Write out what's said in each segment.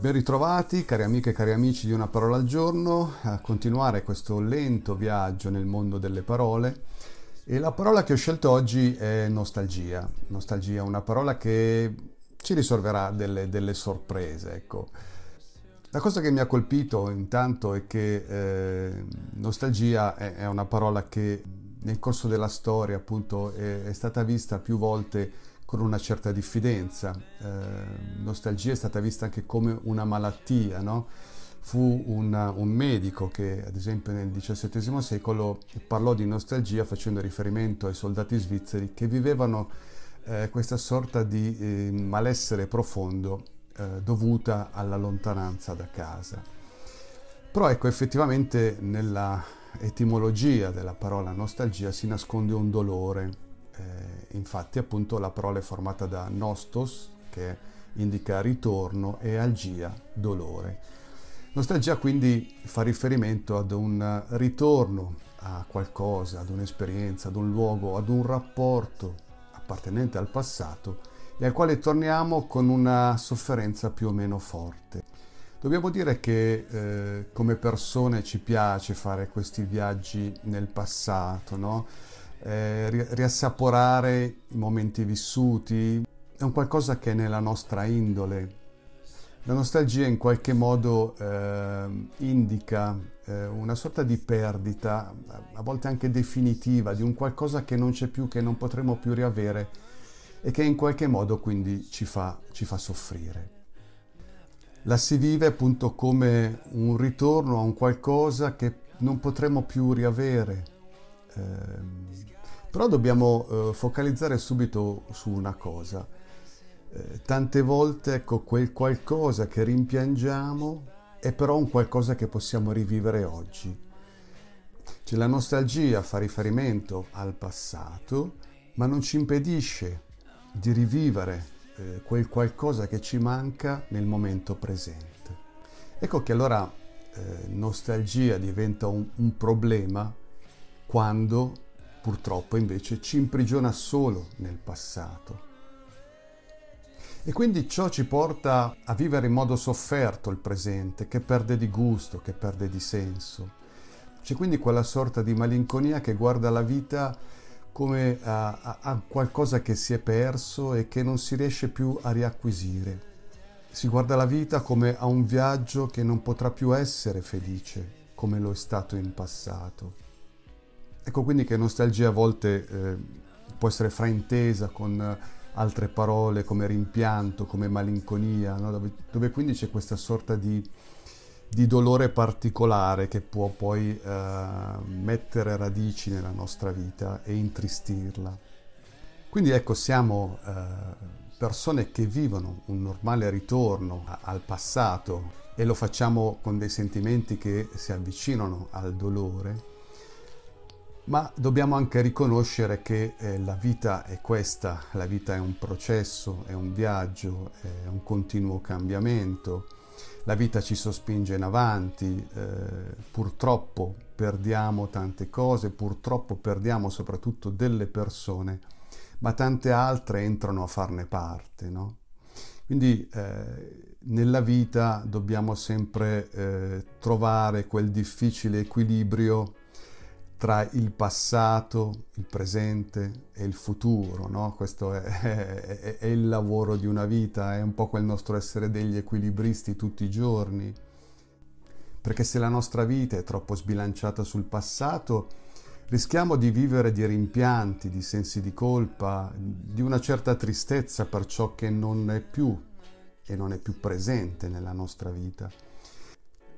Ben ritrovati cari amiche e cari amici di Una parola al giorno a continuare questo lento viaggio nel mondo delle parole e la parola che ho scelto oggi è nostalgia. Nostalgia, una parola che ci risolverà delle, delle sorprese, ecco. La cosa che mi ha colpito intanto è che eh, nostalgia è, è, una parola che nel corso della storia appunto è, è stata vista più volte con una certa diffidenza. Eh, nostalgia è stata vista anche come una malattia, no? Fu una, un medico che, ad esempio, nel XVII secolo parlò di nostalgia facendo riferimento ai soldati svizzeri che vivevano eh, questa sorta di eh, malessere profondo eh, dovuta alla lontananza da casa. Però ecco, effettivamente nella etimologia della parola nostalgia si nasconde un dolore. Eh, infatti appunto la parola è formata da nostos, che indica ritorno, e algia, dolore. Nostalgia quindi fa riferimento ad un ritorno a qualcosa, ad un'esperienza, ad un luogo, ad un rapporto appartenente al passato e al quale torniamo con una sofferenza più o meno forte. Dobbiamo dire che eh, come persone ci piace fare questi viaggi nel passato, no? Eh, riassaporare i momenti vissuti, è un qualcosa che è nella nostra indole. La nostalgia in qualche modo eh, indica eh, una sorta di perdita, a volte anche definitiva, di un qualcosa che non c'è più, che non potremo più riavere e che in qualche modo quindi ci fa, ci fa soffrire. La si vive appunto come un ritorno a un qualcosa che non potremo più riavere. Eh, però dobbiamo eh, focalizzare subito su una cosa. Eh, tante volte ecco, quel qualcosa che rimpiangiamo è però un qualcosa che possiamo rivivere oggi. Cioè, la nostalgia fa riferimento al passato, ma non ci impedisce di rivivere eh, quel qualcosa che ci manca nel momento presente. Ecco che allora eh, nostalgia diventa un, un problema quando purtroppo invece ci imprigiona solo nel passato. E quindi ciò ci porta a vivere in modo sofferto il presente, che perde di gusto, che perde di senso. C'è quindi quella sorta di malinconia che guarda la vita come a, a, qualcosa che si è perso e che non si riesce più a riacquisire. Si guarda la vita come a un viaggio che non potrà più essere felice come lo è stato in passato. Ecco quindi che nostalgia a volte eh, può essere fraintesa con altre parole come rimpianto, come malinconia, no? dove, dove, quindi c'è questa sorta di, di dolore particolare che può poi eh, mettere radici nella nostra vita e intristirla. Quindi ecco, siamo eh, persone che vivono un normale ritorno a, al passato e lo facciamo con dei sentimenti che si avvicinano al dolore ma dobbiamo anche riconoscere che eh, la vita è questa, la vita è un processo, è un viaggio, è un continuo cambiamento, la vita ci sospinge in avanti, eh, purtroppo perdiamo tante cose, purtroppo perdiamo soprattutto delle persone, ma tante altre entrano a farne parte, no? Quindi eh, nella vita dobbiamo sempre eh, trovare quel difficile equilibrio tra il passato, il presente e il futuro. No? Questo è, è, è, il lavoro di una vita, è un po' quel nostro essere degli equilibristi tutti i giorni. Perché se la nostra vita è troppo sbilanciata sul passato, rischiamo di vivere di rimpianti, di sensi di colpa, di una certa tristezza per ciò che non è più e non è più presente nella nostra vita.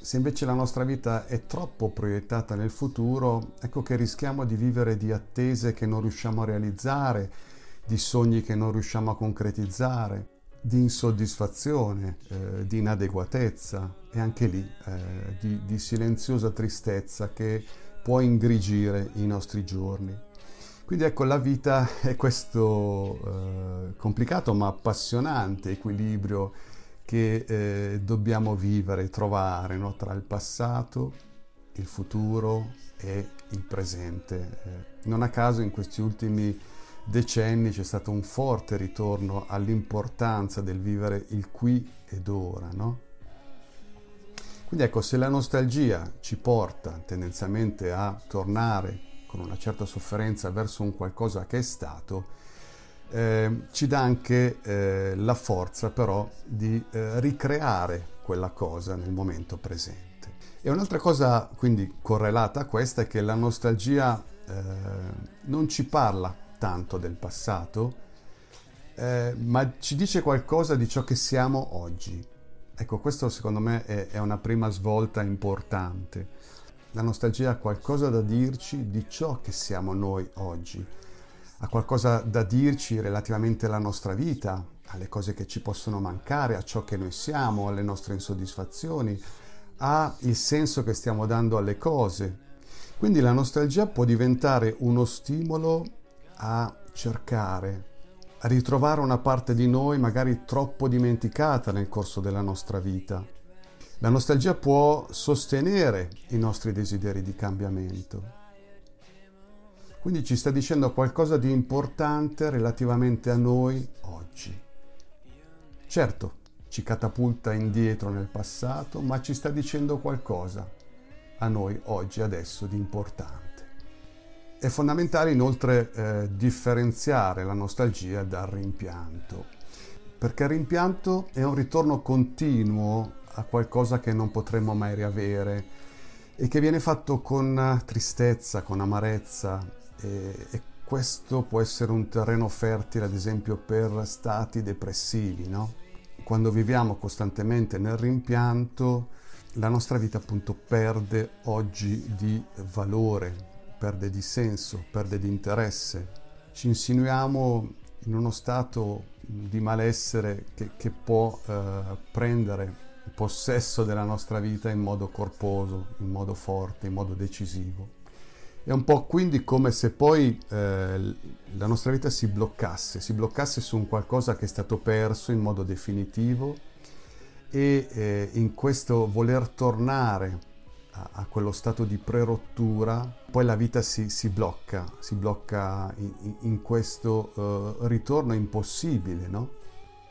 Se invece la nostra vita è troppo proiettata nel futuro, ecco che rischiamo di vivere di attese che non riusciamo a realizzare, di sogni che non riusciamo a concretizzare, di insoddisfazione, eh, di inadeguatezza e anche lì eh, di, di silenziosa tristezza che può ingrigire i nostri giorni. Quindi ecco, la vita è questo eh, complicato ma appassionante equilibrio che eh, dobbiamo vivere, trovare no? tra il passato, il futuro e il presente. Eh, non a caso in questi ultimi decenni c'è stato un forte ritorno all'importanza del vivere il qui ed ora, no? Quindi ecco, se la nostalgia ci porta tendenzialmente a tornare con una certa sofferenza verso un qualcosa che è stato, eh, ci dà anche eh, la forza però di eh, ricreare quella cosa nel momento presente. E un'altra cosa quindi correlata a questa è che la nostalgia eh, non ci parla tanto del passato, eh, ma ci dice qualcosa di ciò che siamo oggi. Ecco, questo secondo me è, è una prima svolta importante. La nostalgia ha qualcosa da dirci di ciò che siamo noi oggi, ha qualcosa da dirci relativamente alla nostra vita, alle cose che ci possono mancare, a ciò che noi siamo, alle nostre insoddisfazioni, ha il senso che stiamo dando alle cose. Quindi la nostalgia può diventare uno stimolo a cercare, a ritrovare una parte di noi magari troppo dimenticata nel corso della nostra vita. La nostalgia può sostenere i nostri desideri di cambiamento. Quindi ci sta dicendo qualcosa di importante relativamente a noi oggi. Certo, ci catapulta indietro nel passato, ma ci sta dicendo qualcosa a noi oggi, adesso, di importante. È fondamentale inoltre eh, differenziare la nostalgia dal rimpianto, perché il rimpianto è un ritorno continuo a qualcosa che non potremmo mai riavere e che viene fatto con tristezza, con amarezza e, e questo può essere un terreno fertile ad esempio per stati depressivi, no? quando viviamo costantemente nel rimpianto, la nostra vita appunto perde oggi di valore, perde di senso, perde di interesse. Ci insinuiamo in uno stato di malessere che, che può eh, prendere possesso della nostra vita in modo corposo, in modo forte, in modo decisivo. È un po' quindi come se poi eh, la nostra vita si bloccasse, si bloccasse su un qualcosa che è stato perso in modo definitivo e eh, in questo voler tornare a, a, quello stato di prerottura, poi la vita si, si blocca, si blocca in, in questo uh, ritorno impossibile, no?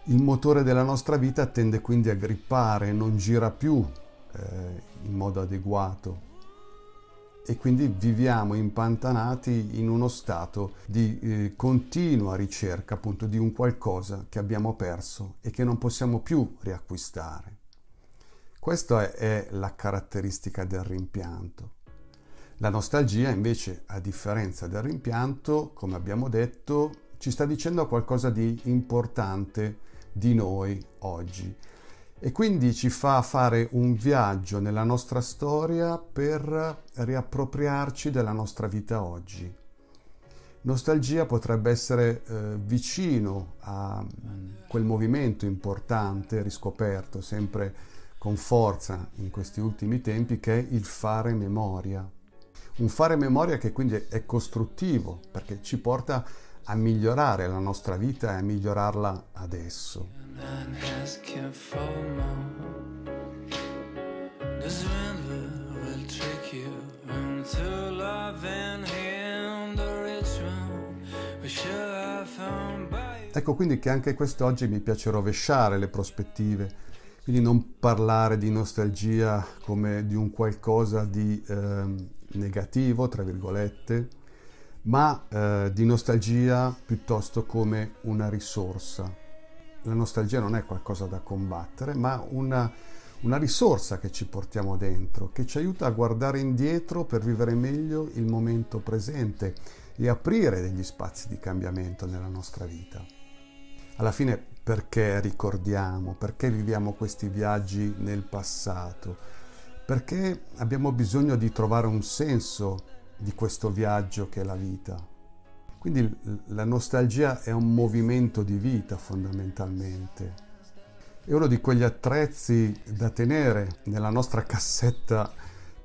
Il motore della nostra vita tende quindi a grippare, non gira più eh, in modo adeguato e quindi viviamo impantanati in uno stato di eh, continua ricerca appunto di un qualcosa che abbiamo perso e che non possiamo più riacquistare. Questa è, è la caratteristica del rimpianto. La nostalgia invece, a differenza del rimpianto, come abbiamo detto, ci sta dicendo qualcosa di importante di noi oggi e quindi ci fa fare un viaggio nella nostra storia per riappropriarci della nostra vita oggi. Nostalgia potrebbe essere eh, vicino a quel movimento importante, riscoperto sempre con forza in questi ultimi tempi, che è il fare memoria. Un fare memoria che quindi è costruttivo, perché ci porta a migliorare la nostra vita e a migliorarla adesso. Ecco quindi che anche quest'oggi mi piace rovesciare le prospettive, quindi non parlare di nostalgia come di un qualcosa di eh, negativo, tra virgolette, ma eh, di nostalgia piuttosto come una risorsa la nostalgia non è qualcosa da combattere, ma una, una risorsa che ci portiamo dentro, che ci aiuta a guardare indietro per vivere meglio il momento presente e aprire degli spazi di cambiamento nella nostra vita. Alla fine perché ricordiamo, perché viviamo questi viaggi nel passato? Perché abbiamo bisogno di trovare un senso di questo viaggio che è la vita. Quindi la nostalgia è un movimento di vita fondamentalmente. È uno di quegli attrezzi da tenere nella nostra cassetta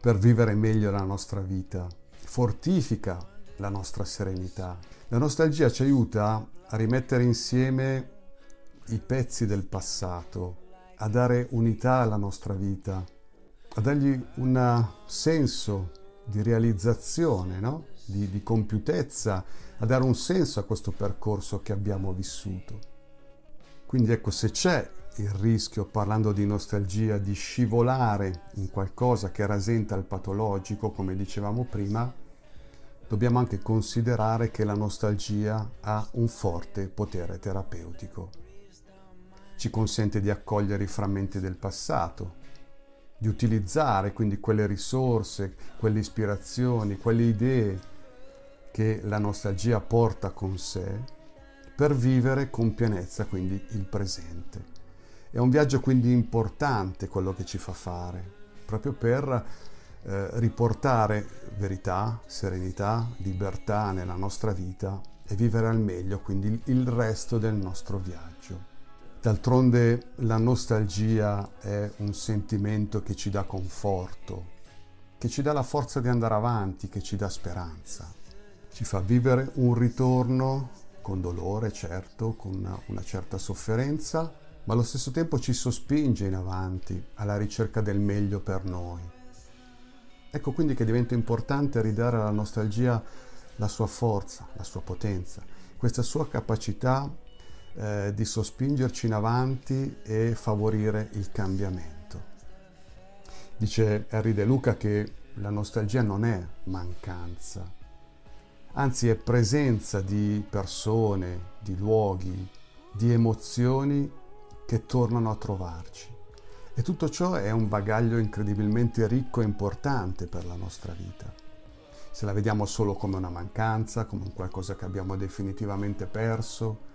per vivere meglio la nostra vita. Fortifica la nostra serenità. La nostalgia ci aiuta a rimettere insieme i pezzi del passato, a dare unità alla nostra vita, a dargli un senso di realizzazione, no? di, di compiutezza, a dare un senso a questo percorso che abbiamo vissuto. Quindi ecco, se c'è il rischio, parlando di nostalgia, di scivolare in qualcosa che rasenta il patologico, come dicevamo prima, dobbiamo anche considerare che la nostalgia ha un forte potere terapeutico. Ci consente di accogliere i frammenti del passato, di utilizzare quindi quelle risorse, quelle ispirazioni, quelle idee che la nostalgia porta con sé per vivere con pienezza quindi il presente. È un viaggio quindi importante quello che ci fa fare, proprio per eh, riportare verità, serenità, libertà nella nostra vita e vivere al meglio quindi il resto del nostro viaggio. D'altronde la nostalgia è un sentimento che ci dà conforto, che ci dà la forza di andare avanti, che ci dà speranza. Ci fa vivere un ritorno con dolore certo, con una, una certa sofferenza, ma allo stesso tempo ci sospinge in avanti alla ricerca del meglio per noi. Ecco quindi che diventa importante ridare alla nostalgia la sua forza, la sua potenza, questa sua capacità eh, di sospingerci in avanti e favorire il cambiamento. Dice Henry De Luca che la nostalgia non è mancanza, anzi è presenza di persone, di luoghi, di emozioni che tornano a trovarci. E tutto ciò è un bagaglio incredibilmente ricco e importante per la nostra vita. Se la vediamo solo come una mancanza, come un qualcosa che abbiamo definitivamente perso,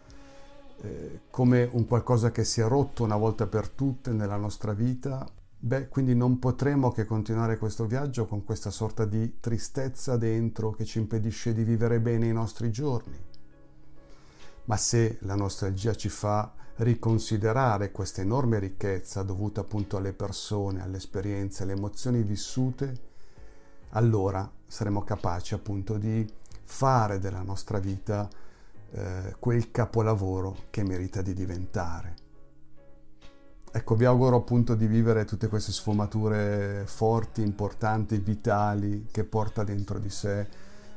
eh, come un qualcosa che si è rotto una volta per tutte nella nostra vita, Beh, quindi non potremo che continuare questo viaggio con questa sorta di tristezza dentro che ci impedisce di vivere bene i nostri giorni. Ma se la nostalgia ci fa riconsiderare questa enorme ricchezza dovuta appunto alle persone, alle esperienze, alle emozioni vissute, allora saremo capaci appunto di fare della nostra vita eh, quel capolavoro che merita di diventare. Ecco, vi auguro appunto di vivere tutte queste sfumature forti, importanti, vitali che porta dentro di sé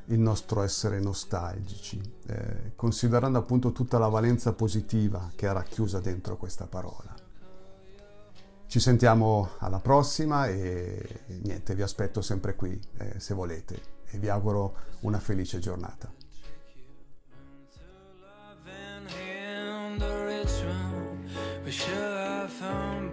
il nostro essere nostalgici, eh, considerando appunto tutta la valenza positiva che è racchiusa dentro questa parola. Ci sentiamo alla prossima e niente, vi aspetto sempre qui eh, se volete e vi auguro una felice giornata. But sure I found